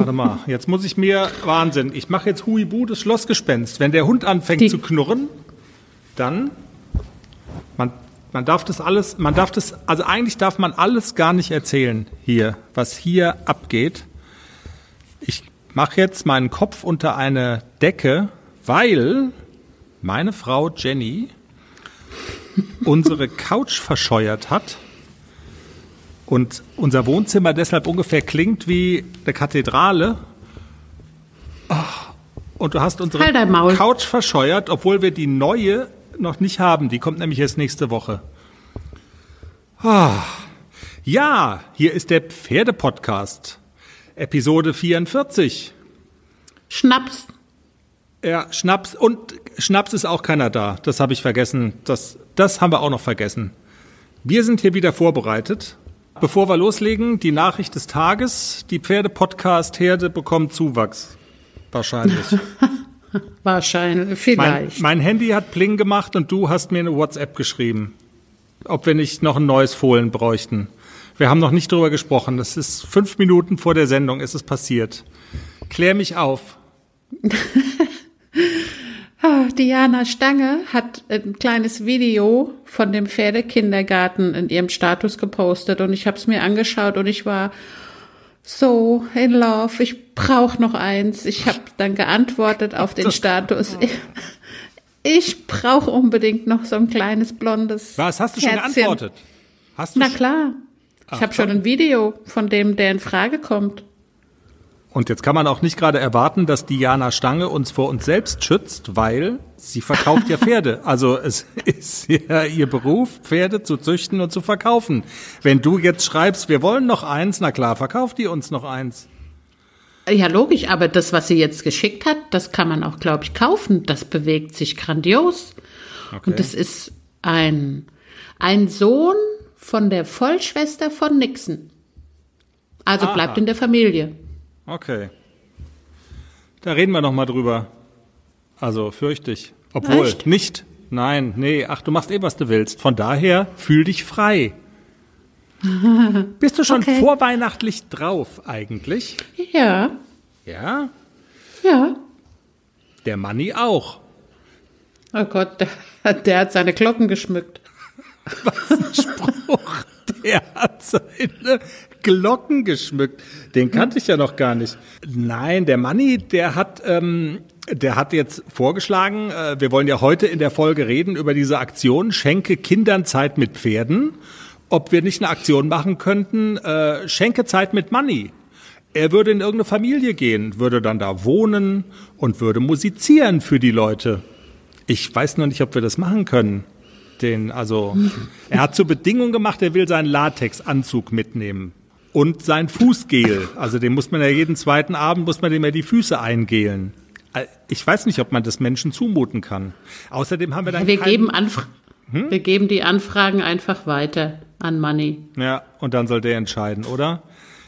Warte mal, jetzt muss ich mir, Wahnsinn, ich mache jetzt Huibu, das Schlossgespenst. Wenn der Hund anfängt Die- zu knurren, dann, man, man darf das alles, man darf das, also eigentlich darf man alles gar nicht erzählen hier, was hier abgeht. Ich mache jetzt meinen Kopf unter eine Decke, weil meine Frau Jenny unsere Couch verscheuert hat und unser Wohnzimmer deshalb ungefähr klingt wie eine Kathedrale. Ah, Und du hast unsere Halt. Couch verscheuert, obwohl wir die neue noch nicht haben. Die kommt nämlich erst nächste Woche. Ah. Ja, hier ist der Pferdepodcast. Episode 44. Schnaps. Ja, Schnaps und Schnaps ist auch keiner da. Das habe ich vergessen. Das, das haben wir auch noch vergessen. Wir sind hier wieder vorbereitet. Bevor wir loslegen, die Nachricht des Tages. Die Pferde-Podcast-Herde bekommt Zuwachs. Wahrscheinlich. Wahrscheinlich. mein, Vielleicht. mein Handy hat Pling gemacht und du hast mir eine WhatsApp geschrieben. Ob wir nicht noch ein neues Fohlen bräuchten. Wir haben noch nicht drüber gesprochen. Das ist fünf Minuten vor der Sendung ist es passiert. Klär mich auf. Ah, Diana Stange hat ein kleines Video von dem Pferdekindergarten in ihrem Status gepostet und ich habe es mir angeschaut und ich war so in love. Ich brauche noch eins. Ich habe dann geantwortet auf den Status. Ich, ich brauche unbedingt noch so ein kleines blondes. Was hast du schon Herzchen. geantwortet? Hast du Na klar. Ich habe schon ein Video von dem, der in Frage kommt. Und jetzt kann man auch nicht gerade erwarten, dass Diana Stange uns vor uns selbst schützt, weil sie verkauft ja Pferde. Also es ist ja ihr Beruf, Pferde zu züchten und zu verkaufen. Wenn du jetzt schreibst, wir wollen noch eins, na klar, verkauft die uns noch eins. Ja, logisch, aber das, was sie jetzt geschickt hat, das kann man auch, glaube ich, kaufen. Das bewegt sich grandios. Okay. Und das ist ein, ein Sohn von der Vollschwester von Nixon. Also Aha. bleibt in der Familie. Okay. Da reden wir noch mal drüber. Also fürchte ich. Obwohl, Echt? nicht. Nein, nee, ach, du machst eh, was du willst. Von daher, fühl dich frei. Bist du schon Okay. vorweihnachtlich drauf eigentlich? Ja, Ja? ja. Der Manni auch. Oh Gott, der, der hat seine Glocken geschmückt. Spruch. Der hat seine Glocken geschmückt. Den kannte ich ja noch gar nicht. Nein, der Manni, der hat, ähm, der hat jetzt vorgeschlagen, äh, wir wollen ja heute in der Folge reden über diese Aktion Schenke Kindern Zeit mit Pferden. Ob wir nicht eine Aktion machen könnten, äh, Schenke Zeit mit Manni. Er würde in irgendeine Familie gehen, würde dann da wohnen und würde musizieren für die Leute. Ich weiß noch nicht, ob wir das machen können. Den, also, er hat zur Bedingung gemacht, er will seinen Latexanzug mitnehmen. Und sein Fußgel. Also, den muss man ja jeden zweiten Abend, muss man dem ja die Füße eingelen. Äh, Ich weiß nicht, ob man das Menschen zumuten kann. Außerdem haben wir dann Wir geben, Anfra wir geben die Anfragen einfach weiter an Money. Ja, und dann soll der entscheiden, oder?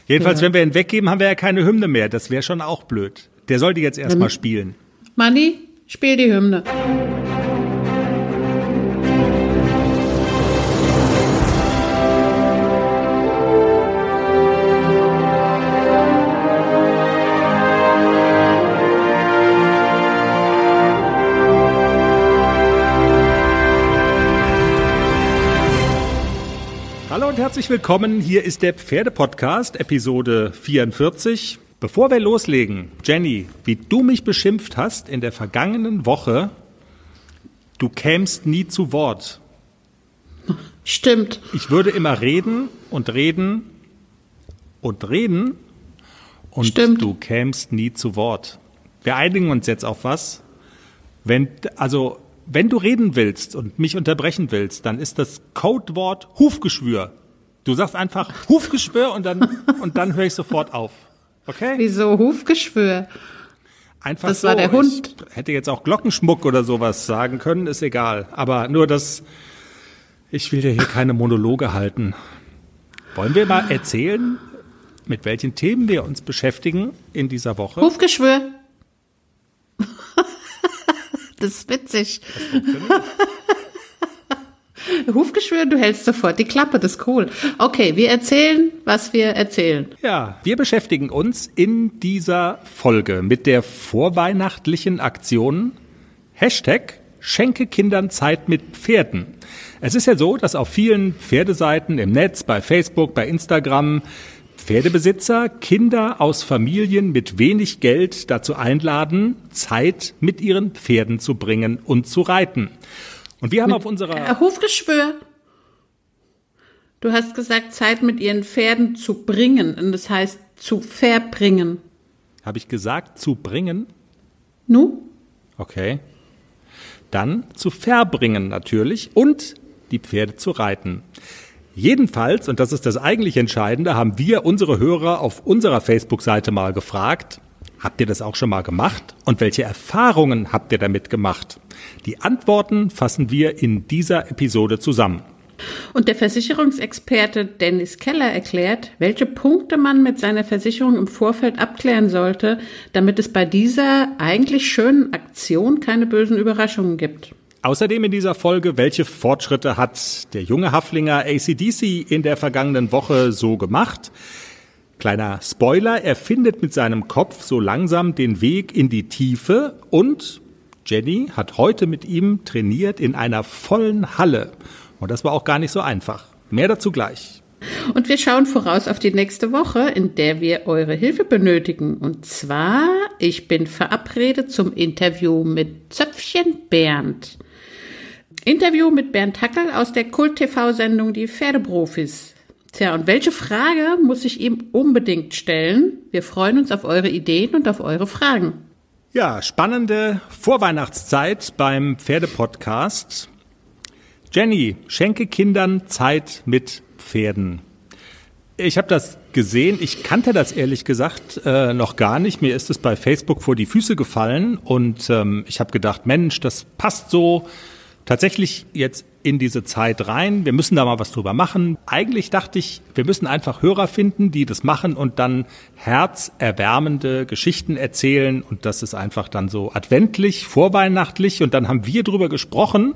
Jedenfalls, Ja. wenn wir ihn weggeben, haben wir ja keine Hymne mehr. Das wäre schon auch blöd. Der soll die jetzt erstmal spielen. Money, spiel die Hymne. Herzlich willkommen. Hier ist der Pferdepodcast, Episode 44. Bevor wir loslegen, Jenny, wie du mich beschimpft hast in der vergangenen Woche, du kämst nie zu Wort. Stimmt. Ich würde immer reden und reden und reden und Stimmt. du kämst nie zu Wort. Wir einigen uns jetzt auf was. Wenn, also, wenn du reden willst und mich unterbrechen willst, dann ist das Codewort Hufgeschwür. Du sagst einfach Hufgeschwür und dann, und dann höre ich sofort auf. Okay? Wieso Hufgeschwür? Einfach Das so. war der Hund. Ich hätte jetzt auch Glockenschmuck oder sowas sagen können, ist egal. Aber nur das, ich will dir hier keine Monologe halten. Wollen wir mal erzählen, mit welchen Themen wir uns beschäftigen in dieser Woche? Hufgeschwür. das ist witzig. Hufgeschwür, du hältst sofort die Klappe, das ist cool. Okay, wir erzählen, was wir erzählen. Ja, wir beschäftigen uns in dieser Folge mit der vorweihnachtlichen Aktion Hashtag Schenke Kindern Zeit mit Pferden. Es ist ja so, dass auf vielen Pferdeseiten im Netz, bei Facebook, bei Instagram Pferdebesitzer Kinder aus Familien mit wenig Geld dazu einladen, Zeit mit ihren Pferden zu bringen und zu reiten. Und wir haben mit, auf unserer Hufgeschwür. Du hast gesagt, Zeit mit ihren Pferden zu bringen, und das heißt zu verbringen. Habe ich gesagt, zu bringen? Nu? Okay. Dann zu verbringen natürlich und die Pferde zu reiten. Jedenfalls, und das ist das eigentlich Entscheidende, haben wir unsere Hörer auf unserer Facebook-Seite mal gefragt, habt ihr das auch schon mal gemacht und welche Erfahrungen habt ihr damit gemacht? Die Antworten fassen wir in dieser Episode zusammen. Und der Versicherungsexperte Dennis Keller erklärt, welche Punkte man mit seiner Versicherung im Vorfeld abklären sollte, damit es bei dieser eigentlich schönen Aktion keine bösen Überraschungen gibt. Außerdem in dieser Folge, welche Fortschritte hat der junge Haflinger ACDC in der vergangenen Woche so gemacht? Kleiner Spoiler, er findet mit seinem Kopf so langsam den Weg in die Tiefe und Jenny hat heute mit ihm trainiert in einer vollen Halle. Und das war auch gar nicht so einfach. Mehr dazu gleich. Und wir schauen voraus auf die nächste Woche, in der wir eure Hilfe benötigen. Und zwar, ich bin verabredet zum Interview mit Zöpfchen Bernd. Interview mit Bernd Hackel aus der Kult-TV-Sendung Die Pferdeprofis. Tja, und welche Frage muss ich ihm unbedingt stellen? Wir freuen uns auf eure Ideen und auf eure Fragen. Ja, spannende Vorweihnachtszeit beim Pferdepodcast. Jenny, schenke Kindern Zeit mit Pferden. Ich habe das gesehen. Ich kannte das ehrlich gesagt äh, noch gar nicht. Mir ist es bei Facebook vor die Füße gefallen und ähm, ich habe gedacht, Mensch, das passt so tatsächlich jetzt in diese Zeit rein. Wir müssen da mal was drüber machen. Eigentlich dachte ich, wir müssen einfach Hörer finden, die das machen und dann herzerwärmende Geschichten erzählen. Und das ist einfach dann so adventlich, vorweihnachtlich. Und dann haben wir drüber gesprochen.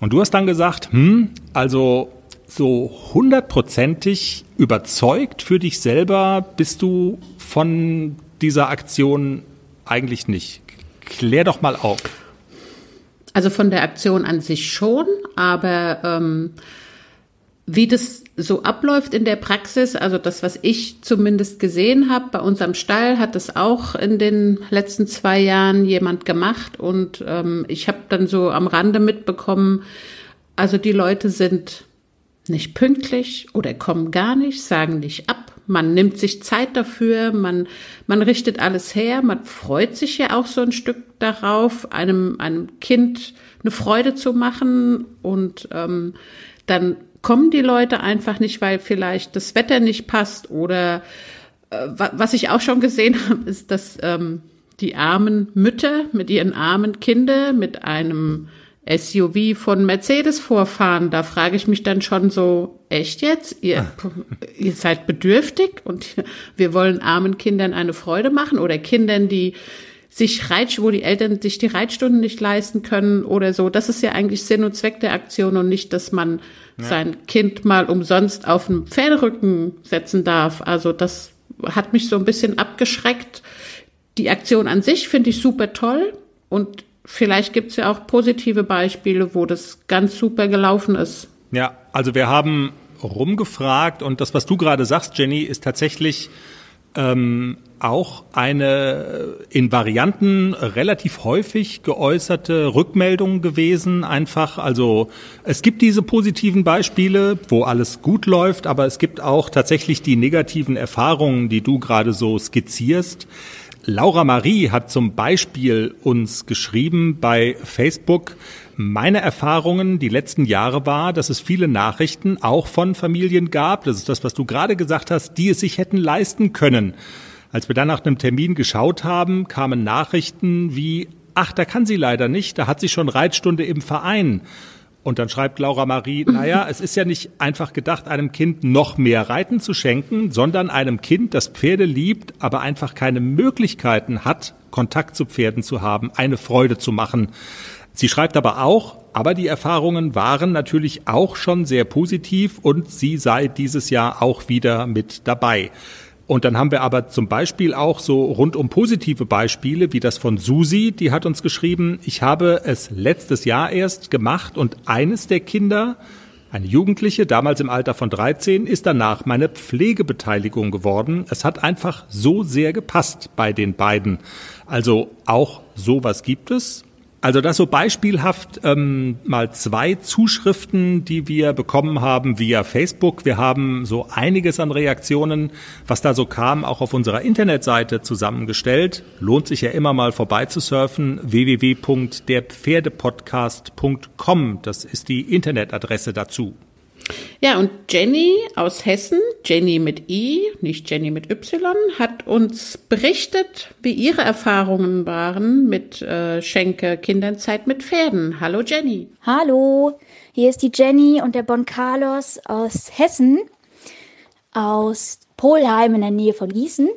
Und du hast dann gesagt, hm, also so hundertprozentig überzeugt für dich selber bist du von dieser Aktion eigentlich nicht. Klär doch mal auf. Also von der Aktion an sich schon, aber ähm, wie das so abläuft in der Praxis, also das, was ich zumindest gesehen habe, bei unserem Stall hat das auch in den letzten zwei Jahren jemand gemacht und ähm, ich habe dann so am Rande mitbekommen, also die Leute sind nicht pünktlich oder kommen gar nicht, sagen nicht ab. Man nimmt sich Zeit dafür, man, man richtet alles her, man freut sich ja auch so ein Stück darauf, einem, einem Kind eine Freude zu machen und ähm, dann kommen die Leute einfach nicht, weil vielleicht das Wetter nicht passt oder äh, was ich auch schon gesehen habe, ist, dass ähm, die armen Mütter mit ihren armen Kindern mit einem SUV von Mercedes vorfahren. Da frage ich mich dann schon so, echt jetzt? Ihr, ihr seid bedürftig und wir wollen armen Kindern eine Freude machen oder Kindern, die sich Reit, wo die Eltern sich die Reitstunden nicht leisten können oder so. Das ist ja eigentlich Sinn und Zweck der Aktion und nicht, dass man ja. sein Kind mal umsonst auf den Pferderücken setzen darf. Also das hat mich so ein bisschen abgeschreckt. Die Aktion an sich finde ich super toll und vielleicht gibt es ja auch positive Beispiele, wo das ganz super gelaufen ist. Ja, also wir haben rumgefragt und das, was du gerade sagst, Jenny, ist tatsächlich ähm, auch eine in Varianten relativ häufig geäußerte Rückmeldung gewesen. Einfach, also es gibt diese positiven Beispiele, wo alles gut läuft, aber es gibt auch tatsächlich die negativen Erfahrungen, die du gerade so skizzierst. Laura Marie hat zum Beispiel uns geschrieben bei Facebook, meine Erfahrungen die letzten Jahre war, dass es viele Nachrichten auch von Familien gab, das ist das, was du gerade gesagt hast, die es sich hätten leisten können. Als wir dann nach einem Termin geschaut haben, kamen Nachrichten wie, ach, da kann sie leider nicht, da hat sie schon Reitstunde im Verein. Und dann schreibt Laura Marie, naja, es ist ja nicht einfach gedacht, einem Kind noch mehr Reiten zu schenken, sondern einem Kind, das Pferde liebt, aber einfach keine Möglichkeiten hat, Kontakt zu Pferden zu haben, eine Freude zu machen. Sie schreibt aber auch, aber die Erfahrungen waren natürlich auch schon sehr positiv und sie sei dieses Jahr auch wieder mit dabei. Und dann haben wir aber zum Beispiel auch so rundum positive Beispiele, wie das von Susi, die hat uns geschrieben, ich habe es letztes Jahr erst gemacht und eines der Kinder, eine Jugendliche, damals im Alter von 13, ist danach meine Pflegebeteiligung geworden. Es hat einfach so sehr gepasst bei den beiden. Also auch sowas gibt es. Also das so beispielhaft ähm, mal zwei Zuschriften, die wir bekommen haben via Facebook. Wir haben so einiges an Reaktionen, was da so kam, auch auf unserer Internetseite zusammengestellt. Lohnt sich ja immer mal vorbeizusurfen. www.derpferdepodcast.com. Das ist die Internetadresse dazu. Ja, und Jenny aus Hessen, Jenny mit I, nicht Jenny mit Y, hat uns berichtet, wie ihre Erfahrungen waren mit äh, Schenke Kindernzeit mit Pferden. Hallo Jenny. Hallo, hier ist die Jenny und der Bon Carlos aus Hessen, aus Polheim in der Nähe von Gießen.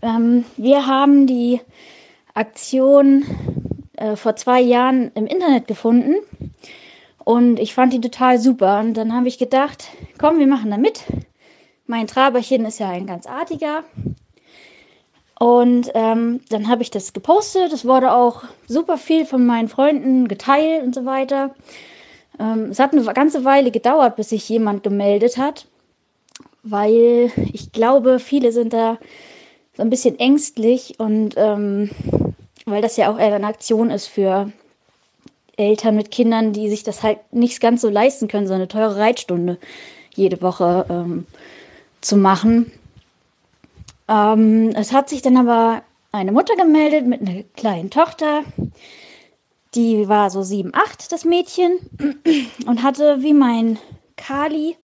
Ähm, wir haben die Aktion äh, vor zwei Jahren im Internet gefunden und ich fand die total super. Und dann habe ich gedacht, komm, wir machen da mit. Mein Traberchen ist ja ein ganz artiger. Und ähm, dann habe ich das gepostet. Es wurde auch super viel von meinen Freunden geteilt und so weiter. Ähm, es hat eine ganze Weile gedauert, bis sich jemand gemeldet hat, weil ich glaube, viele sind da so ein bisschen ängstlich und ähm, weil das ja auch eher eine Aktion ist für Eltern mit Kindern, die sich das halt nicht ganz so leisten können, so eine teure Reitstunde jede Woche ähm, zu machen. Ähm, es hat sich dann aber eine Mutter gemeldet mit einer kleinen Tochter. Die war so sieben, acht, das Mädchen, und hatte wie mein Kali.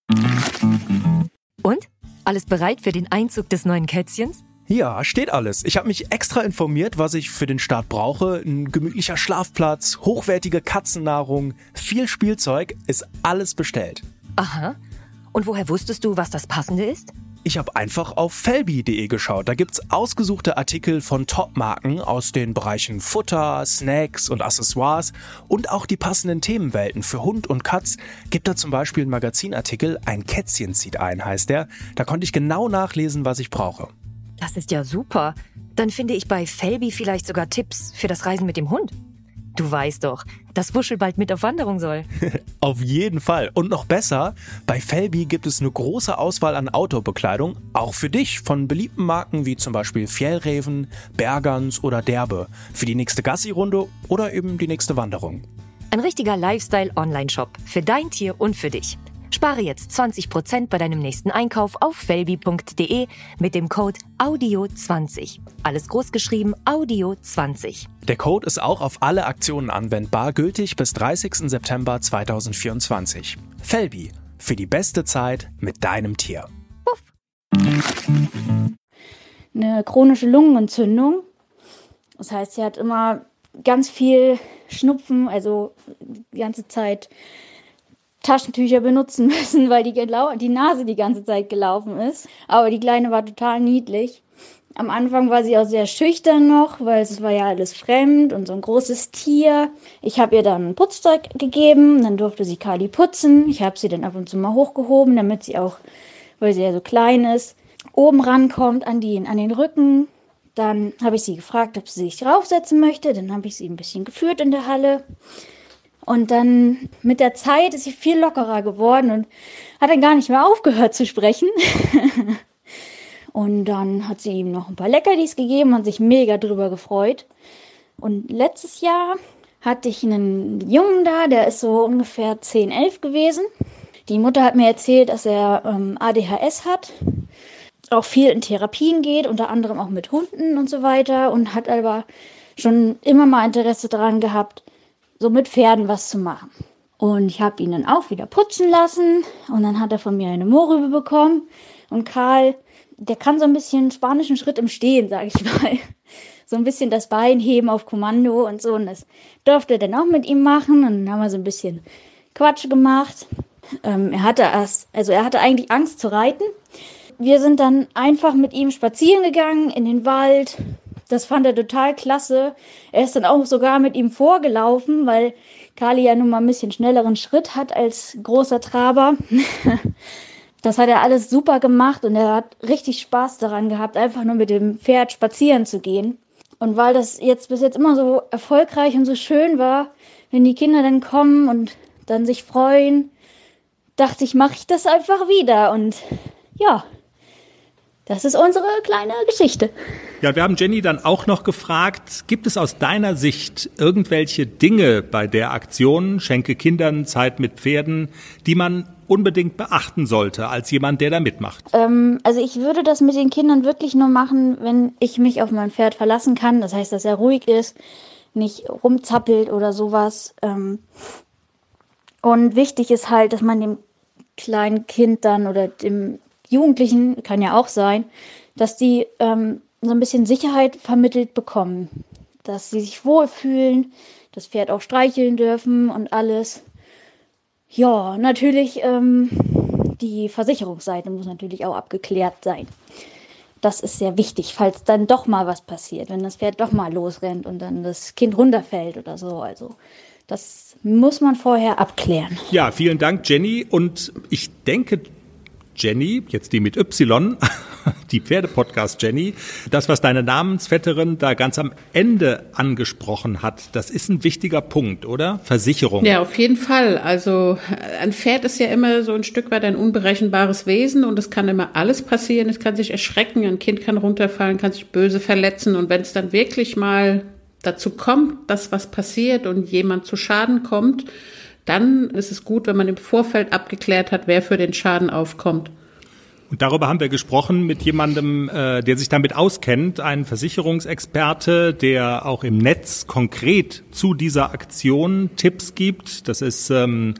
Und? Alles bereit für den Einzug des neuen Kätzchens? Ja, steht alles. Ich habe mich extra informiert, was ich für den Start brauche. Ein gemütlicher Schlafplatz, hochwertige Katzennahrung, viel Spielzeug, ist alles bestellt. Aha. Und woher wusstest du, was das Passende ist? Ich habe einfach auf felbi.de geschaut. Da gibt's ausgesuchte Artikel von Top-Marken aus den Bereichen Futter, Snacks und Accessoires und auch die passenden Themenwelten für Hund und Katz. Gibt da zum Beispiel einen Magazinartikel, ein Kätzchen zieht ein, heißt der. Da konnte ich genau nachlesen, was ich brauche. Das ist ja super. Dann finde ich bei Felby vielleicht sogar Tipps für das Reisen mit dem Hund. Du weißt doch, dass Wuschel bald mit auf Wanderung soll. auf jeden Fall. Und noch besser, bei Felby gibt es eine große Auswahl an Outdoor-Bekleidung, auch für dich, von beliebten Marken wie zum Beispiel Fjellreven, Bergans oder Derbe, für die nächste Gassi-Runde oder eben die nächste Wanderung. Ein richtiger Lifestyle-Online-Shop für dein Tier und für dich. Spare jetzt 20% bei deinem nächsten Einkauf auf felbi.de mit dem Code AUDIO20. Alles großgeschrieben AUDIO20. Der Code ist auch auf alle Aktionen anwendbar, gültig bis 30. September 2024. Felbi, für die beste Zeit mit deinem Tier. Puff. Eine chronische Lungenentzündung. Das heißt, sie hat immer ganz viel Schnupfen, also die ganze Zeit Taschentücher benutzen müssen, weil die, die Nase die ganze Zeit gelaufen ist. Aber die Kleine war total niedlich. Am Anfang war sie auch sehr schüchtern noch, weil es war ja alles fremd und so ein großes Tier. Ich habe ihr dann Putzzeug gegeben, dann durfte sie Kali putzen. Ich habe sie dann ab und zu mal hochgehoben, damit sie auch, weil sie ja so klein ist, oben rankommt an, die, an den Rücken. Dann habe ich sie gefragt, ob sie sich draufsetzen möchte. Dann habe ich sie ein bisschen geführt in der Halle. Und dann mit der Zeit ist sie viel lockerer geworden und hat dann gar nicht mehr aufgehört zu sprechen. und dann hat sie ihm noch ein paar Leckerlis gegeben und sich mega drüber gefreut. Und letztes Jahr hatte ich einen Jungen da, der ist so ungefähr 10, 11 gewesen. Die Mutter hat mir erzählt, dass er ähm, ADHS hat, auch viel in Therapien geht, unter anderem auch mit Hunden und so weiter und hat aber schon immer mal Interesse daran gehabt, so mit Pferden was zu machen. Und ich habe ihn dann auch wieder putzen lassen und dann hat er von mir eine Mohrrübe bekommen. Und Karl, der kann so ein bisschen spanischen Schritt im Stehen, sage ich mal. So ein bisschen das Bein heben auf Kommando und so. Und das durfte er dann auch mit ihm machen. Und dann haben wir so ein bisschen Quatsch gemacht. Ähm, er hatte erst, also er hatte eigentlich Angst zu reiten. Wir sind dann einfach mit ihm spazieren gegangen in den Wald, Das fand er total klasse. Er ist dann auch sogar mit ihm vorgelaufen, weil Kali ja nun mal ein bisschen schnelleren Schritt hat als großer Traber. Das hat er alles super gemacht und er hat richtig Spaß daran gehabt, einfach nur mit dem Pferd spazieren zu gehen. Und weil das jetzt bis jetzt immer so erfolgreich und so schön war, wenn die Kinder dann kommen und dann sich freuen, dachte ich, mache ich das einfach wieder. Und ja, das ist unsere kleine Geschichte. Ja, wir haben Jenny dann auch noch gefragt, gibt es aus deiner Sicht irgendwelche Dinge bei der Aktion Schenke Kindern Zeit mit Pferden, die man unbedingt beachten sollte als jemand, der da mitmacht? Ähm, also ich würde das mit den Kindern wirklich nur machen, wenn ich mich auf mein Pferd verlassen kann. Das heißt, dass er ruhig ist, nicht rumzappelt oder sowas. Ähm, und wichtig ist halt, dass man dem kleinen Kind dann oder dem Jugendlichen, kann ja auch sein, dass die ähm, so ein bisschen Sicherheit vermittelt bekommen, dass sie sich wohlfühlen, das Pferd auch streicheln dürfen und alles. Ja, natürlich, ähm, die Versicherungsseite muss natürlich auch abgeklärt sein. Das ist sehr wichtig, falls dann doch mal was passiert, wenn das Pferd doch mal losrennt und dann das Kind runterfällt oder so. Also das muss man vorher abklären. Ja, vielen Dank, Jenny. Und ich denke, Jenny, jetzt die mit Y, die Pferdepodcast Jenny, das, was deine Namensvetterin da ganz am Ende angesprochen hat, das ist ein wichtiger Punkt, oder? Versicherung. Ja, auf jeden Fall. Also ein Pferd ist ja immer so ein Stück weit ein unberechenbares Wesen und es kann immer alles passieren. Es kann sich erschrecken, ein Kind kann runterfallen, kann sich böse verletzen und wenn es dann wirklich mal dazu kommt, dass was passiert und jemand zu Schaden kommt, dann ist es gut, wenn man im Vorfeld abgeklärt hat, wer für den Schaden aufkommt. Und darüber haben wir gesprochen mit jemandem, äh, der sich damit auskennt, ein Versicherungsexperte, der auch im Netz konkret zu dieser Aktion Tipps gibt. Das ist ähm,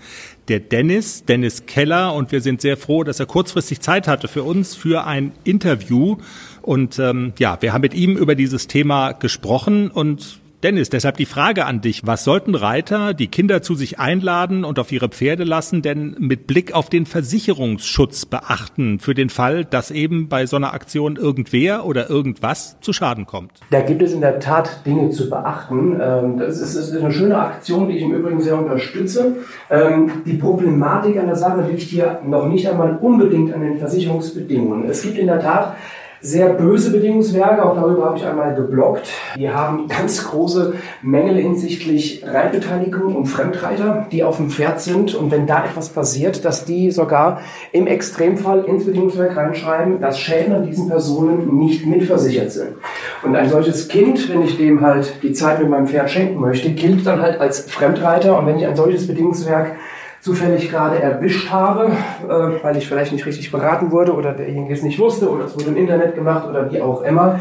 der Dennis, Dennis Keller. Und wir sind sehr froh, dass er kurzfristig Zeit hatte für uns für ein Interview. Und ähm, ja, wir haben mit ihm über dieses Thema gesprochen und Dennis, deshalb die Frage an dich. Was sollten Reiter, die Kinder zu sich einladen und auf ihre Pferde lassen, denn mit Blick auf den Versicherungsschutz beachten für den Fall, dass eben bei so einer Aktion irgendwer oder irgendwas zu Schaden kommt? Da gibt es in der Tat Dinge zu beachten. Ähm, das ist eine schöne Aktion, die ich im Übrigen sehr unterstütze. Ähm, die Problematik an der Sache liegt hier noch nicht einmal unbedingt an den Versicherungsbedingungen. Es gibt in der Tat sehr böse Bedingungswerke, auch darüber habe ich einmal geblockt. Die haben ganz große Mängel hinsichtlich Reitbeteiligung und Fremdreiter, die auf dem Pferd sind. Und wenn da etwas passiert, dass die sogar im Extremfall ins Bedingungswerk reinschreiben, dass Schäden an diesen Personen nicht mitversichert sind. Und ein solches Kind, wenn ich dem halt die Zeit mit meinem Pferd schenken möchte, gilt dann halt als Fremdreiter. Und wenn ich ein solches Bedingungswerk zufällig gerade erwischt habe, äh, weil ich vielleicht nicht richtig beraten wurde oder derjenige es nicht wusste oder es wurde im Internet gemacht oder wie auch immer,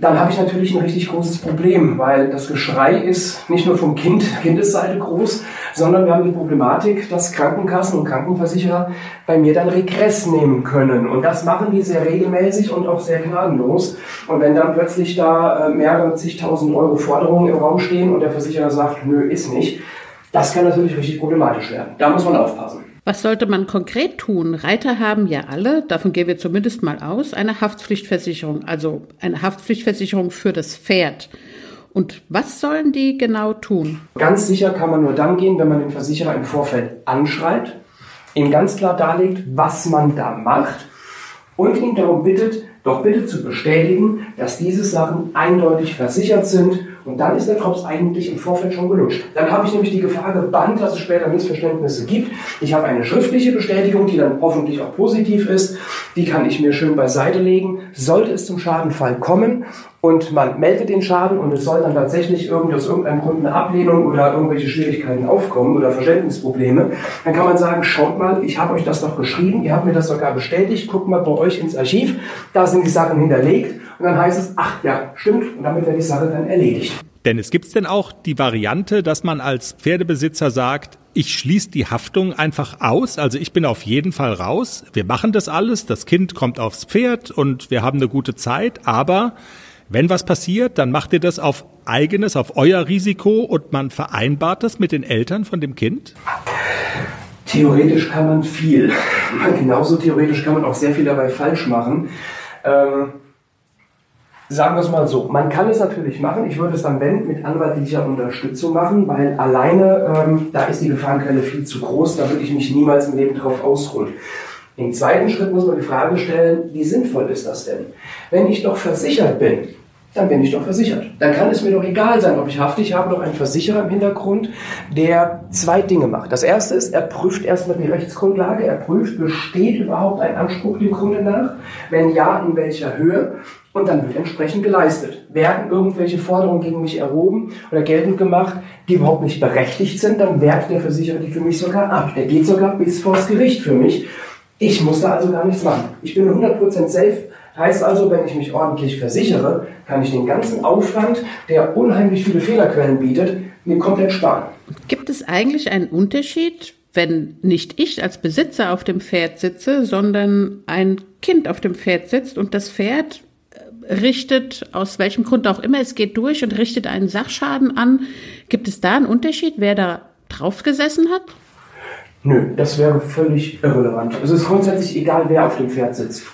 dann habe ich natürlich ein richtig großes Problem, weil das Geschrei ist nicht nur vom Kind, Kindesseite groß, sondern wir haben die Problematik, dass Krankenkassen und Krankenversicherer bei mir dann Regress nehmen können. Und das machen die sehr regelmäßig und auch sehr gnadenlos. Und wenn dann plötzlich da äh, mehrere zigtausend Euro Forderungen im Raum stehen und der Versicherer sagt, nö, ist nicht, das kann natürlich richtig problematisch werden. Da muss man aufpassen. Was sollte man konkret tun? Reiter haben ja alle, davon gehen wir zumindest mal aus, eine Haftpflichtversicherung, also eine Haftpflichtversicherung für das Pferd. Und was sollen die genau tun? Ganz sicher kann man nur dann gehen, wenn man den Versicherer im Vorfeld anschreibt, ihm ganz klar darlegt, was man da macht und ihn darum bittet, doch bitte zu bestätigen, dass diese Sachen eindeutig versichert sind und dann ist der Drops eigentlich im Vorfeld schon gelutscht. Dann habe ich nämlich die Gefahr gebannt, dass es später Missverständnisse gibt. Ich habe eine schriftliche Bestätigung, die dann hoffentlich auch positiv ist. Die kann ich mir schön beiseite legen. Sollte es zum Schadenfall kommen und man meldet den Schaden und es soll dann tatsächlich irgendwie aus irgendeinem Grund eine Ablehnung oder irgendwelche Schwierigkeiten aufkommen oder Verständnisprobleme, dann kann man sagen, schaut mal, ich habe euch das doch geschrieben, ihr habt mir das sogar bestätigt, guckt mal bei euch ins Archiv, da sind die Sachen hinterlegt und dann heißt es, ach ja, stimmt, und damit wäre die Sache dann erledigt. Dennis, gibt es denn auch die Variante, dass man als Pferdebesitzer sagt, ich schließe die Haftung einfach aus, also ich bin auf jeden Fall raus, wir machen das alles, das Kind kommt aufs Pferd und wir haben eine gute Zeit, aber wenn was passiert, dann macht ihr das auf eigenes, auf euer Risiko und man vereinbart das mit den Eltern von dem Kind? Theoretisch kann man viel. Genauso theoretisch kann man auch sehr viel dabei falsch machen. Ähm Sagen wir es mal so, man kann es natürlich machen. Ich würde es dann, wenn, mit anwaltlicher Unterstützung machen, weil alleine, ähm, da ist die Gefahrenquelle viel zu groß, da würde ich mich niemals im Leben drauf ausruhen. Im zweiten Schritt muss man die Frage stellen, wie sinnvoll ist das denn? Wenn ich doch versichert bin, dann bin ich doch versichert. Dann kann es mir doch egal sein, ob ich haftig habe, noch einen Versicherer im Hintergrund, der zwei Dinge macht. Das erste ist, er prüft erstmal die Rechtsgrundlage, er prüft, besteht überhaupt ein Anspruch dem Grunde nach? Wenn ja, in welcher Höhe? Und dann wird entsprechend geleistet. Werden irgendwelche Forderungen gegen mich erhoben oder geltend gemacht, die überhaupt nicht berechtigt sind, dann wehrt der Versicherer die für mich sogar ab. Der geht sogar bis vors Gericht für mich. Ich muss da also gar nichts machen. Ich bin 100% safe Heißt also, wenn ich mich ordentlich versichere, kann ich den ganzen Aufwand, der unheimlich viele Fehlerquellen bietet, mir komplett sparen. Gibt es eigentlich einen Unterschied, wenn nicht ich als Besitzer auf dem Pferd sitze, sondern ein Kind auf dem Pferd sitzt und das Pferd richtet, aus welchem Grund auch immer, es geht durch und richtet einen Sachschaden an. Gibt es da einen Unterschied, wer da drauf gesessen hat? Nö, das wäre völlig irrelevant. Es ist grundsätzlich egal, wer auf dem Pferd sitzt.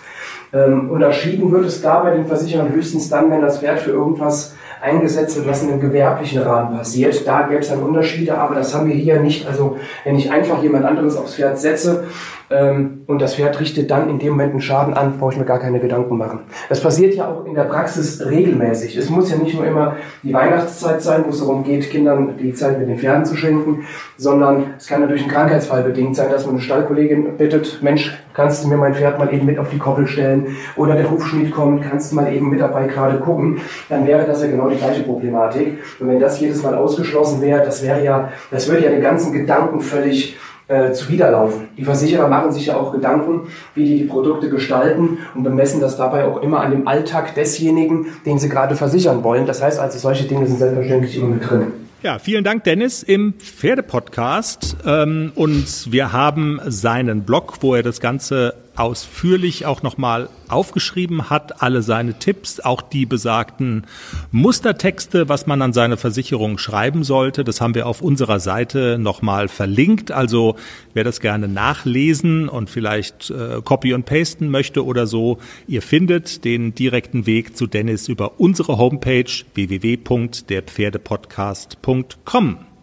Ähm, unterschieden wird es da bei den Versicherern höchstens dann, wenn das Pferd für irgendwas eingesetzt wird, was in einem gewerblichen Rahmen passiert. Da gäbe es dann Unterschiede, aber das haben wir hier nicht. Also wenn ich einfach jemand anderes aufs Pferd setze ähm, und das Pferd richtet dann in dem Moment einen Schaden an, brauche ich mir gar keine Gedanken machen. Das passiert ja auch in der Praxis regelmäßig. Es muss ja nicht nur immer die Weihnachtszeit sein, wo es darum geht, Kindern die Zeit mit den Pferden zu schenken, sondern es kann natürlich ein Krankheitsfall bedingt sein, dass man eine Stallkollegin bittet, Mensch, kannst du mir mein Pferd mal eben mit auf die Koppel stellen oder der Hufschmied kommt, kannst du mal eben mit dabei gerade gucken, dann wäre das ja genau die gleiche Problematik. Und wenn das jedes Mal ausgeschlossen wäre, das wäre ja, das würde ja den ganzen Gedanken völlig äh, zuwiderlaufen. Die Versicherer machen sich ja auch Gedanken, wie die die Produkte gestalten und bemessen das dabei auch immer an dem Alltag desjenigen, den sie gerade versichern wollen. Das heißt also, solche Dinge sind selbstverständlich immer mit drin. Ja, vielen Dank, Dennis, im Pferdepodcast. Ähm, und wir haben seinen Blog, wo er das Ganze ausführlich auch nochmal aufgeschrieben hat, alle seine Tipps, auch die besagten Mustertexte, was man an seine Versicherung schreiben sollte. Das haben wir auf unserer Seite nochmal verlinkt. Also wer das gerne nachlesen und vielleicht äh, copy und pasten möchte oder so, ihr findet den direkten Weg zu Dennis über unsere Homepage www.derpferdepodcast.com.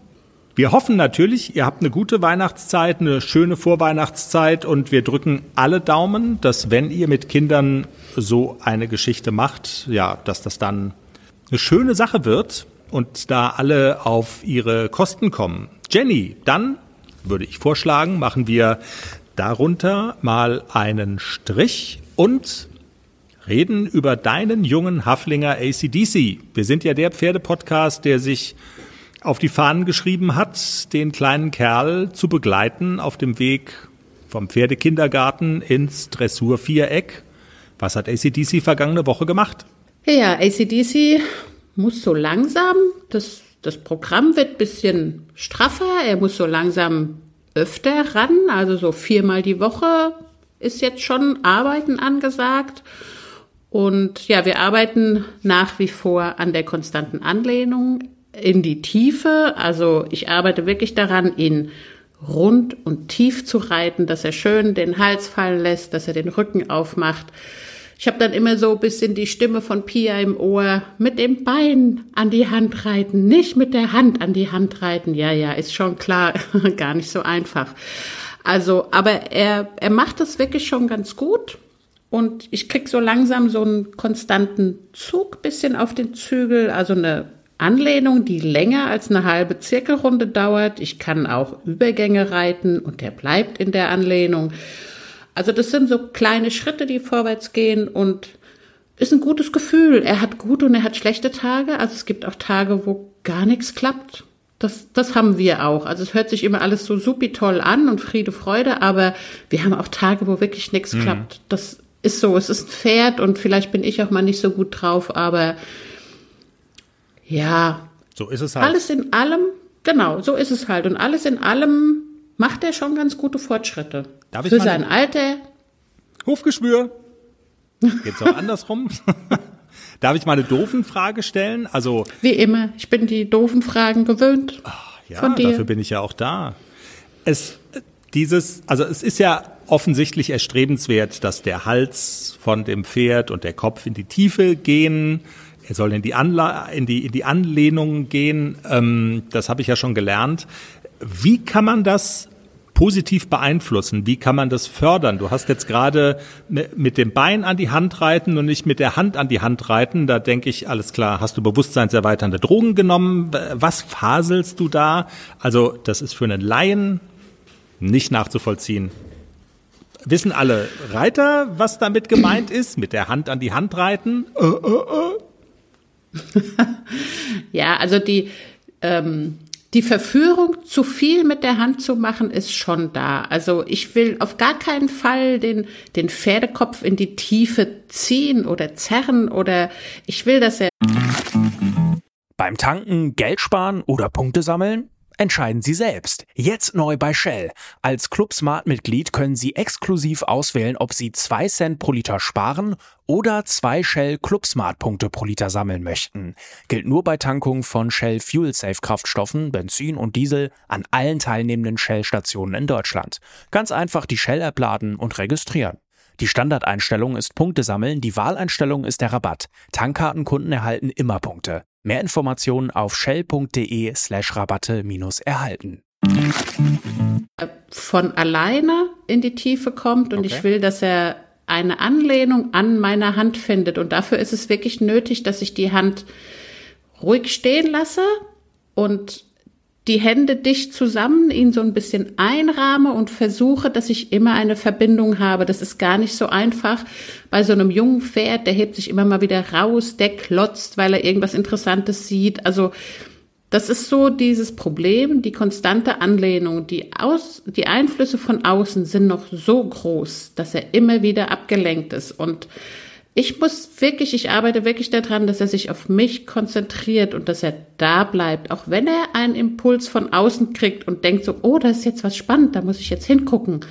Wir hoffen natürlich, ihr habt eine gute Weihnachtszeit, eine schöne Vorweihnachtszeit und wir drücken alle Daumen, dass wenn ihr mit Kindern so eine Geschichte macht, ja, dass das dann eine schöne Sache wird und da alle auf ihre Kosten kommen. Jenny, dann würde ich vorschlagen, machen wir darunter mal einen Strich und reden über deinen jungen Haflinger ACDC. Wir sind ja der Pferdepodcast, der sich auf die Fahnen geschrieben hat, den kleinen Kerl zu begleiten auf dem Weg vom Pferdekindergarten ins Dressurviereck. Was hat ACDC vergangene Woche gemacht? Ja, ACDC muss so langsam, das, das Programm wird bisschen straffer, er muss so langsam öfter ran, also so viermal die Woche ist jetzt schon Arbeiten angesagt. Und ja, wir arbeiten nach wie vor an der konstanten Anlehnung in die Tiefe. Also ich arbeite wirklich daran, ihn rund und tief zu reiten, dass er schön den Hals fallen lässt, dass er den Rücken aufmacht. Ich habe dann immer so ein bisschen die Stimme von Pia im Ohr, mit dem Bein an die Hand reiten, nicht mit der Hand an die Hand reiten. Ja, ja, ist schon klar, gar nicht so einfach. Also, aber er, er macht das wirklich schon ganz gut. Und ich krieg so langsam so einen konstanten Zug bisschen auf den Zügel, also eine Anlehnung, die länger als eine halbe Zirkelrunde dauert. Ich kann auch Übergänge reiten und der bleibt in der Anlehnung. Also das sind so kleine Schritte, die vorwärts gehen und ist ein gutes Gefühl. Er hat gute und er hat schlechte Tage. Also es gibt auch Tage, wo gar nichts klappt. Das, das haben wir auch. Also es hört sich immer alles so supi toll an und Friede, Freude, aber wir haben auch Tage, wo wirklich nichts mhm. klappt. Das ist so. Es ist ein Pferd und vielleicht bin ich auch mal nicht so gut drauf, aber ja. So ist es halt. Alles in allem, genau, so ist es halt. Und alles in allem macht er schon ganz gute Fortschritte. Darf ich Für sein Alter. Hufgeschwür. Geht's auch andersrum? Darf ich mal eine doofen Frage stellen? Also wie immer, ich bin die doofen Fragen gewöhnt. Ach, ja, von dir. dafür bin ich ja auch da. Es dieses, also es ist ja offensichtlich erstrebenswert, dass der Hals von dem Pferd und der Kopf in die Tiefe gehen. Er soll in die, Anla in die, in die Anlehnung gehen. Ähm, das habe ich ja schon gelernt. Wie kann man das positiv beeinflussen? Wie kann man das fördern? Du hast jetzt gerade mit dem Bein an die Hand reiten und nicht mit der Hand an die Hand reiten. Da denke ich, alles klar, hast du bewusstseinserweiternde Drogen genommen? Was faselst du da? Also das ist für einen Laien nicht nachzuvollziehen. Wissen alle Reiter, was damit gemeint ist? Mit der Hand an die Hand reiten? Äh, äh, äh. ja, also die ähm, die Verführung, zu viel mit der Hand zu machen, ist schon da. Also ich will auf gar keinen Fall den, den Pferdekopf in die Tiefe ziehen oder zerren oder ich will, dass er. Beim Tanken Geld sparen oder Punkte sammeln? Entscheiden Sie selbst. Jetzt neu bei Shell. Als Club Smart Mitglied können Sie exklusiv auswählen, ob Sie 2 Cent pro Liter sparen oder 2 Shell Club Smart Punkte pro Liter sammeln möchten. Gilt nur bei Tankungen von Shell Fuel Safe Kraftstoffen, Benzin und Diesel an allen teilnehmenden Shell Stationen in Deutschland. Ganz einfach die Shell App laden und registrieren. Die Standardeinstellung ist Punkte sammeln, die Wahleinstellung ist der Rabatt. Tankkartenkunden erhalten immer Punkte. Mehr Informationen auf shell.de slash Rabatte erhalten. Von alleine in die Tiefe kommt und okay. ich will, dass er eine Anlehnung an meiner Hand findet. Und dafür ist es wirklich nötig, dass ich die Hand ruhig stehen lasse und die Hände dicht zusammen, ihn so ein bisschen einrahme und versuche, dass ich immer eine Verbindung habe. Das ist gar nicht so einfach. Bei so einem jungen Pferd, der hebt sich immer mal wieder raus, der klotzt, weil er irgendwas Interessantes sieht. Also, das ist so dieses Problem, die konstante Anlehnung, die Aus, die Einflüsse von außen sind noch so groß, dass er immer wieder abgelenkt ist und ich muss wirklich, ich arbeite wirklich daran, dass er sich auf mich konzentriert und dass er da bleibt, auch wenn er einen Impuls von außen kriegt und denkt so, oh, da ist jetzt was spannend, da muss ich jetzt hingucken.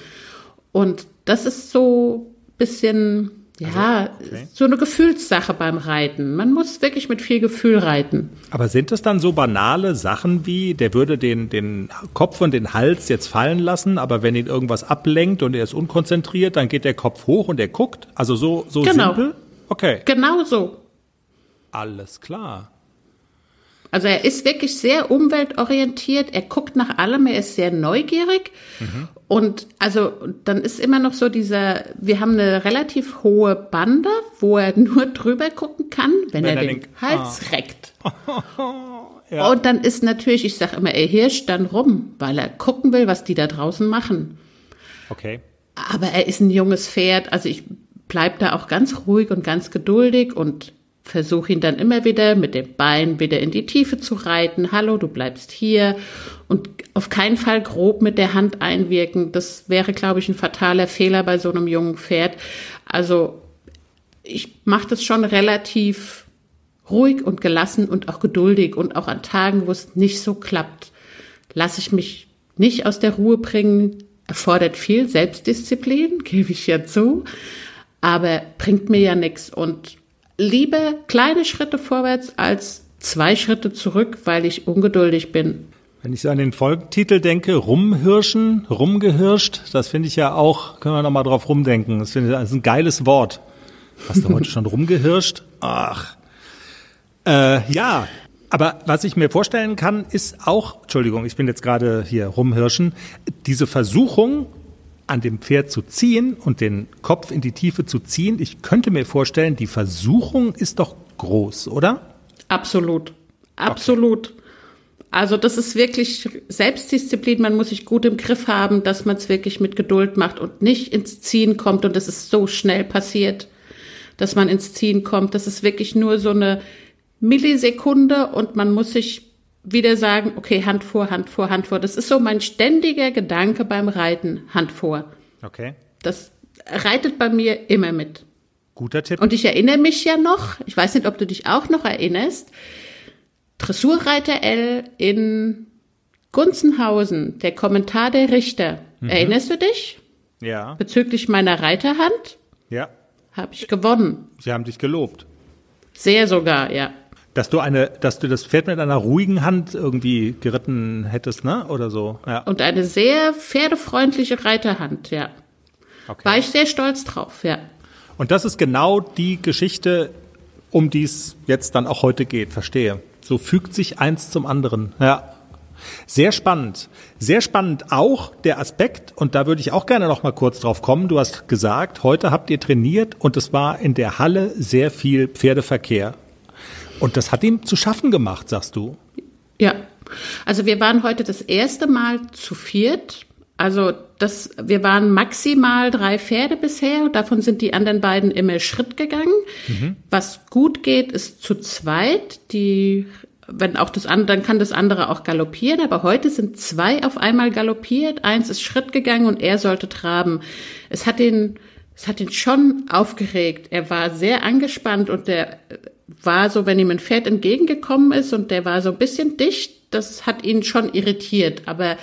Und das ist so bisschen, ja, also, okay. so eine Gefühlssache beim Reiten. Man muss wirklich mit viel Gefühl reiten. Aber sind es dann so banale Sachen wie, der würde den, den Kopf und den Hals jetzt fallen lassen, aber wenn ihn irgendwas ablenkt und er ist unkonzentriert, dann geht der Kopf hoch und er guckt? Also so, so genau. simpel? Okay. Genau so. Alles klar. Also er ist wirklich sehr umweltorientiert, er guckt nach allem, er ist sehr neugierig. Mhm. Und also dann ist immer noch so dieser, wir haben eine relativ hohe Bande, wo er nur drüber gucken kann, wenn, wenn er, er, den, den Hals ah. reckt. ja. Und dann ist natürlich, ich sage immer, er hirscht dann rum, weil er gucken will, was die da draußen machen. Okay. Aber er ist ein junges Pferd, also ich bleib da auch ganz ruhig und ganz geduldig und versuche ihn dann immer wieder mit dem Bein wieder in die Tiefe zu reiten. Hallo, du bleibst hier. Und auf keinen Fall grob mit der Hand einwirken. Das wäre, glaube ich, ein fataler Fehler bei so einem jungen Pferd. Also ich mache das schon relativ ruhig und gelassen und auch geduldig. Und auch an Tagen, wo es nicht so klappt, lasse ich mich nicht aus der Ruhe bringen. Erfordert viel Selbstdisziplin, gebe ich ja zu. Aber bringt mir ja nichts. Und lieber kleine Schritte vorwärts als zwei Schritte zurück, weil ich ungeduldig bin. Wenn ich so an den Folgentitel denke, rumhirschen, rumgehirscht, das finde ich ja auch, können wir nochmal drauf rumdenken. Das finde ich das ist ein geiles Wort. Hast du heute schon rumgehirscht? Ach. Äh, ja, aber was ich mir vorstellen kann, ist auch, Entschuldigung, ich bin jetzt gerade hier rumhirschen, diese Versuchung, an dem Pferd zu ziehen und den Kopf in die Tiefe zu ziehen, ich könnte mir vorstellen, die Versuchung ist doch groß, oder? Absolut. Absolut. Okay. Also das ist wirklich Selbstdisziplin. Man muss sich gut im Griff haben, dass man es wirklich mit Geduld macht und nicht ins Ziehen kommt. Und es ist so schnell passiert, dass man ins Ziehen kommt. Das ist wirklich nur so eine Millisekunde und man muss sich wieder sagen, okay, Hand vor, Hand vor, Hand vor. Das ist so mein ständiger Gedanke beim Reiten, Hand vor. Okay. Das reitet bei mir immer mit. Guter Tipp. Und ich erinnere mich ja noch, ich weiß nicht, ob du dich auch noch erinnerst, Dressurreiter L in Gunzenhausen, der Kommentar der Richter. Mhm. Erinnerst du dich? Ja. Bezüglich meiner Reiterhand? Ja. Habe ich gewonnen. Sie haben dich gelobt. Sehr sogar, ja. Dass du eine, dass du das Pferd mit einer ruhigen Hand irgendwie geritten hättest, ne? Oder so. Ja. Und eine sehr pferdefreundliche Reiterhand, ja. Okay. War ich sehr stolz drauf, ja. Und das ist genau die Geschichte, um die es jetzt dann auch heute geht. Verstehe. So fügt sich eins zum anderen. Ja. Sehr spannend. Sehr spannend auch der Aspekt, und da würde ich auch gerne noch mal kurz drauf kommen. Du hast gesagt, heute habt ihr trainiert und es war in der Halle sehr viel Pferdeverkehr. Und das hat ihm zu schaffen gemacht, sagst du. Ja. Also wir waren heute das erste Mal zu viert. Also das, wir waren maximal drei Pferde bisher. Davon sind die anderen beiden immer Schritt gegangen. Was gut geht, ist zu zweit. Die, wenn auch das andere, dann kann das andere auch galoppieren. Aber heute sind zwei auf einmal galoppiert. Eins ist Schritt gegangen und er sollte traben. Es hat ihn, es hat ihn schon aufgeregt. Er war sehr angespannt und der war so, wenn ihm ein Pferd entgegengekommen ist und der war so ein bisschen dicht, das hat ihn schon irritiert. Aber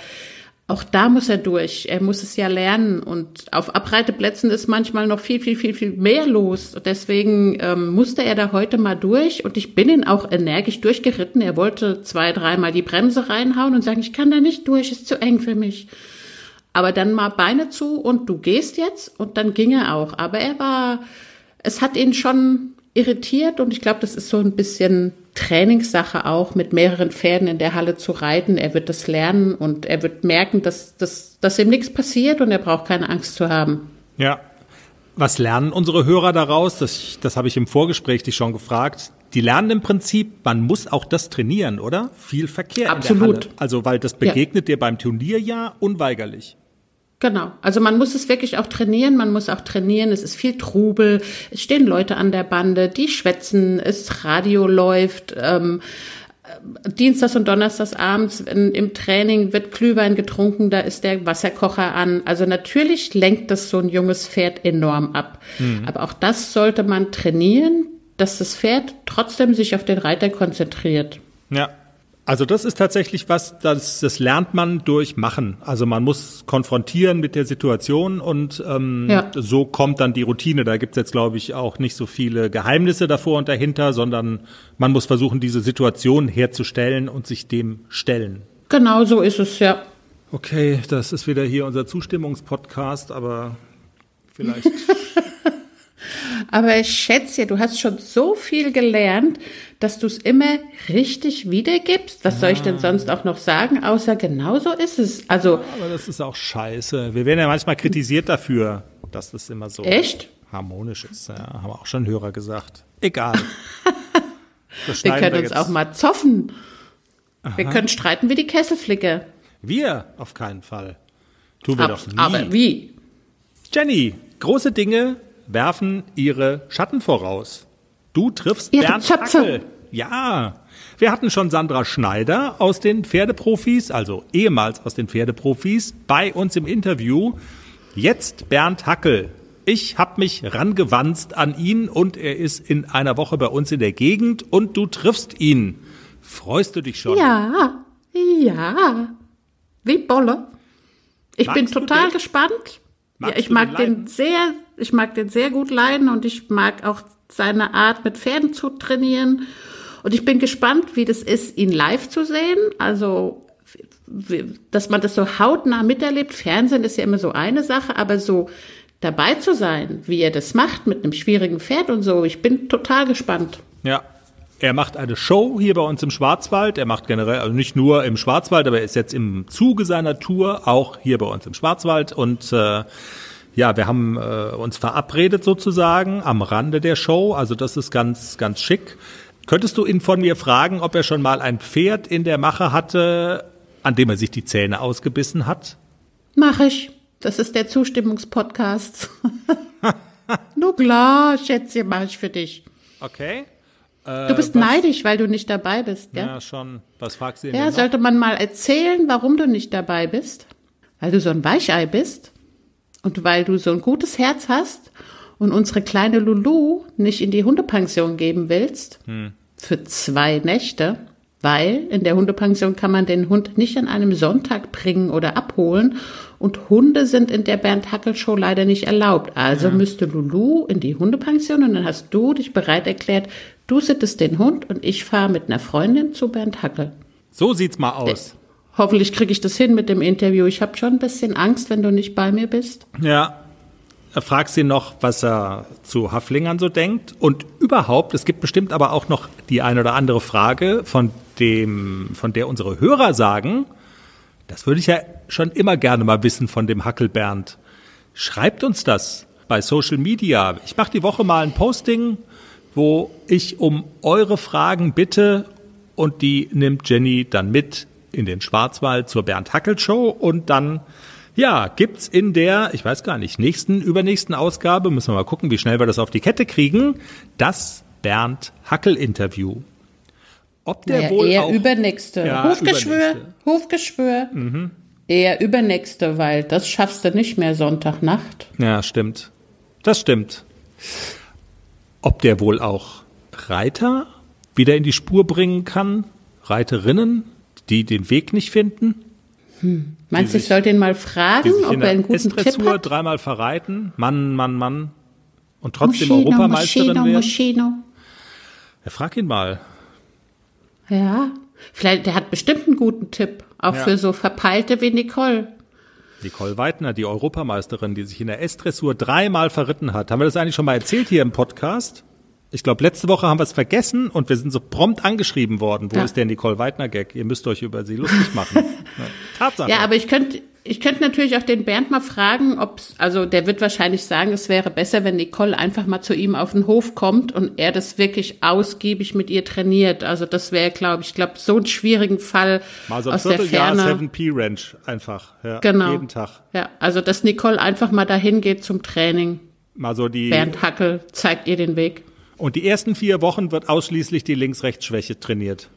auch da muss er durch. Er muss es ja lernen. Und auf Abreiteplätzen ist manchmal noch viel, viel, viel, viel mehr los. Deswegen ähm, musste er da heute mal durch. Und ich bin ihn auch energisch durchgeritten. Er wollte zwei, dreimal die Bremse reinhauen und sagen, ich kann da nicht durch, ist zu eng für mich. Aber dann mal Beine zu und du gehst jetzt. Und dann ging er auch. Aber er war, es hat ihn schon irritiert und ich glaube, das ist so ein bisschen Trainingssache auch, mit mehreren Pferden in der Halle zu reiten. Er wird das lernen und er wird merken, dass, dass, dass ihm nichts passiert und er braucht keine Angst zu haben. Ja. Was lernen unsere Hörer daraus? Das, das habe ich im Vorgespräch dich schon gefragt. Die lernen im Prinzip, man muss auch das trainieren, oder? Viel Verkehr in der Absolut. Also, weil das begegnet dir beim Turnier ja unweigerlich. Genau. Also man muss es wirklich auch trainieren. Man muss auch trainieren. Es ist viel Trubel. Es stehen Leute an der Bande, die schwätzen. Es Radio läuft. Ähm, Dienstags und Donnerstags abends in, im Training wird Glühwein getrunken. Da ist der Wasserkocher an. Also natürlich lenkt das so ein junges Pferd enorm ab. Aber auch das sollte man trainieren, dass das Pferd trotzdem sich auf den Reiter konzentriert. Ja. Also das ist tatsächlich was, das, das lernt man durch Machen. Also man muss konfrontieren mit der Situation und ähm, Ja. so kommt dann die Routine. Da gibt's jetzt, glaube ich, auch nicht so viele Geheimnisse davor und dahinter, sondern man muss versuchen, diese Situation herzustellen und sich dem stellen. Genau so ist es, ja. Okay, das ist wieder hier unser Zustimmungspodcast, aber vielleicht. Aber ich schätze, du hast schon so viel gelernt, dass du es immer richtig wiedergibst. Was soll ich denn sonst auch noch sagen, außer genau so ist es. Also, aber das ist auch scheiße. Wir werden ja manchmal kritisiert dafür, dass das immer so Echt? harmonisch ist. Ja, haben auch schon Hörer gesagt. Egal. Wir können uns jetzt. auch mal zoffen. Wir können streiten wie die Kesselflicke. Wir auf keinen Fall. Tun wir Ab, doch nie. aber wie? Jenny, große Dinge werfen ihre Schatten voraus. Du triffst Ihre Bernd Zöpfe. Hackel. Ja. Wir hatten schon Sandra Schneider aus den Pferdeprofis, also ehemals aus den Pferdeprofis, bei uns im Interview. Jetzt Bernd Hackel. Ich habe mich rangewanzt an ihn und er ist in einer Woche bei uns in der Gegend und du triffst ihn. Freust du dich schon? Ja, ja. Wie Bolle. Ich Magst bin total gespannt. Magst ja, ich mag den den sehr, ich mag den sehr gut leiden und ich mag auch seine Art mit Pferden zu trainieren. Und ich bin gespannt, wie das ist, ihn live zu sehen. Also, dass man das so hautnah miterlebt. Fernsehen ist ja immer so eine Sache, aber so dabei zu sein, wie er das macht mit einem schwierigen Pferd und so, ich bin total gespannt. Ja. Er macht eine Show hier bei uns im Schwarzwald. Er macht generell, also nicht nur im Schwarzwald, aber er ist jetzt im Zuge seiner Tour auch hier bei uns im Schwarzwald. Und äh, ja, wir haben äh, uns verabredet sozusagen am Rande der Show. Also das ist ganz, ganz schick. Könntest du ihn von mir fragen, ob er schon mal ein Pferd in der Mache hatte, an dem er sich die Zähne ausgebissen hat? Mach ich. Das ist der Zustimmungspodcast. Nur klar, Schätzchen, mach ich für dich. Okay. Du bist neidisch, weil du nicht dabei bist, Ja, ja? schon. Was fragst du Ja, denn noch? sollte man mal erzählen, warum du nicht dabei bist? Weil du so ein Weichei bist und weil du so ein gutes Herz hast und unsere kleine Lulu nicht in die Hundepension geben willst für zwei Nächte, weil in der Hundepension kann man den Hund nicht an einem Sonntag bringen oder abholen und Hunde sind in der Bernd Hackel Show leider nicht erlaubt. Also müsste Lulu in die Hundepension und dann hast du dich bereit erklärt, du sittest den Hund und ich fahre mit einer Freundin zu Bernd Hackel. So sieht's mal aus. Hoffentlich kriege ich das hin mit dem Interview. Ich habe schon ein bisschen Angst, wenn du nicht bei mir bist. Ja. fragst ihn noch, was er zu Haflingern so denkt. Und überhaupt, es gibt bestimmt aber auch noch die eine oder andere Frage, von dem, von der unsere Hörer sagen, das würde ich ja schon immer gerne mal wissen von dem Hackelbernd. Schreibt uns das bei Social Media. Ich mache die Woche mal ein Posting, wo ich um eure Fragen bitte und die nimmt Jenny dann mit in den Schwarzwald zur Bernd Hackel Show und dann ja, gibt's in der, ich weiß gar nicht, nächsten, übernächsten Ausgabe, müssen wir mal gucken, wie schnell wir das auf die Kette kriegen, das Bernd Hackel Interview. Ob der naja, wohl eher auch, übernächste. Ja, Hofgeschwür, übernächste. Hofgeschwür. Mhm. Eher übernächste, weil das schaffst du nicht mehr Sonntagnacht. Ja, stimmt. Das stimmt. Ob der wohl auch Reiter wieder in die Spur bringen kann, Reiterinnen, die den Weg nicht finden? Hm. Meinst du, ich soll den mal fragen, ob er einen guten Tipp hat? dreimal verreiten, Mann, Mann, Mann. Und trotzdem Moschino, Europameisterin Moschino, werden. Moschino. Ja, frag ihn mal. Ja, vielleicht, der hat bestimmt einen guten Tipp, auch ja. für so Verpeilte wie Nicole. Nicole Weidner, die Europameisterin, die sich in der S-Dressur dreimal verritten hat. Haben wir das eigentlich schon mal erzählt hier im Podcast? Ich glaube, letzte Woche haben wir es vergessen und wir sind so prompt angeschrieben worden. Wo ja. ist der Nicole Weidner-Gag? Ihr müsst euch über sie lustig machen. Tatsache. Ja, aber ich könnte ich könnte natürlich auch den Bernd mal fragen, ob's, also der wird wahrscheinlich sagen, es wäre besser, wenn Nicole einfach mal zu ihm auf den Hof kommt und er das wirklich ausgiebig mit ihr trainiert. Also das wäre, glaube ich, glaube so einen schwierigen Fall mal so ein aus Vierteljahr der Ferne. 7P Ranch einfach, ja, genau. jeden Tag. Ja, also dass Nicole einfach mal dahin geht zum Training. Mal so die Bernd Hackel zeigt ihr den Weg. Und die ersten vier Wochen wird ausschließlich die Links-Rechts-Schwäche trainiert.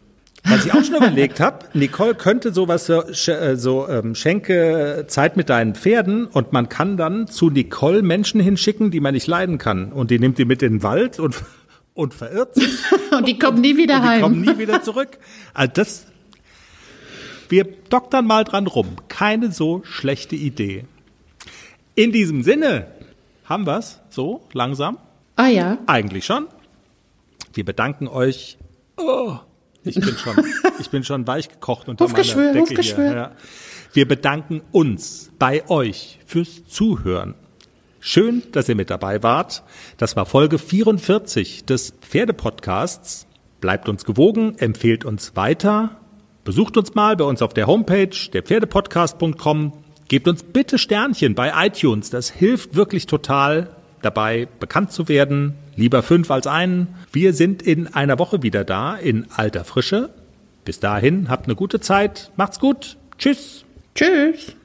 Was ich auch schon überlegt habe, Nicole könnte sowas so, äh, so ähm, schenke Zeit mit deinen Pferden und man kann dann zu Nicole Menschen hinschicken, die man nicht leiden kann. Und die nimmt die mit in den Wald und, und verirrt sich. und die kommen nie wieder und heim. Die kommen nie wieder zurück. Also das, wir doktern mal dran rum. Keine so schlechte Idee. In diesem Sinne haben wir's so langsam. Ah ja. Eigentlich schon. Wir bedanken euch. Oh, ich bin schon, ich bin schon weich gekocht unter Hufgeschwür, meiner Decke Hufgeschwür. hier. Ja. Wir bedanken uns bei euch fürs Zuhören. Schön, dass ihr mit dabei wart. Das war Folge 44 des Pferdepodcasts. Bleibt uns gewogen, empfehlt uns weiter. Besucht uns mal bei uns auf der Homepage derpferdepodcast.com. Gebt uns bitte Sternchen bei iTunes. Das hilft wirklich total dabei, bekannt zu werden. Lieber fünf als einen. Wir sind in einer Woche wieder da, in alter Frische. Bis dahin, habt eine gute Zeit. Macht's gut. Tschüss. Tschüss.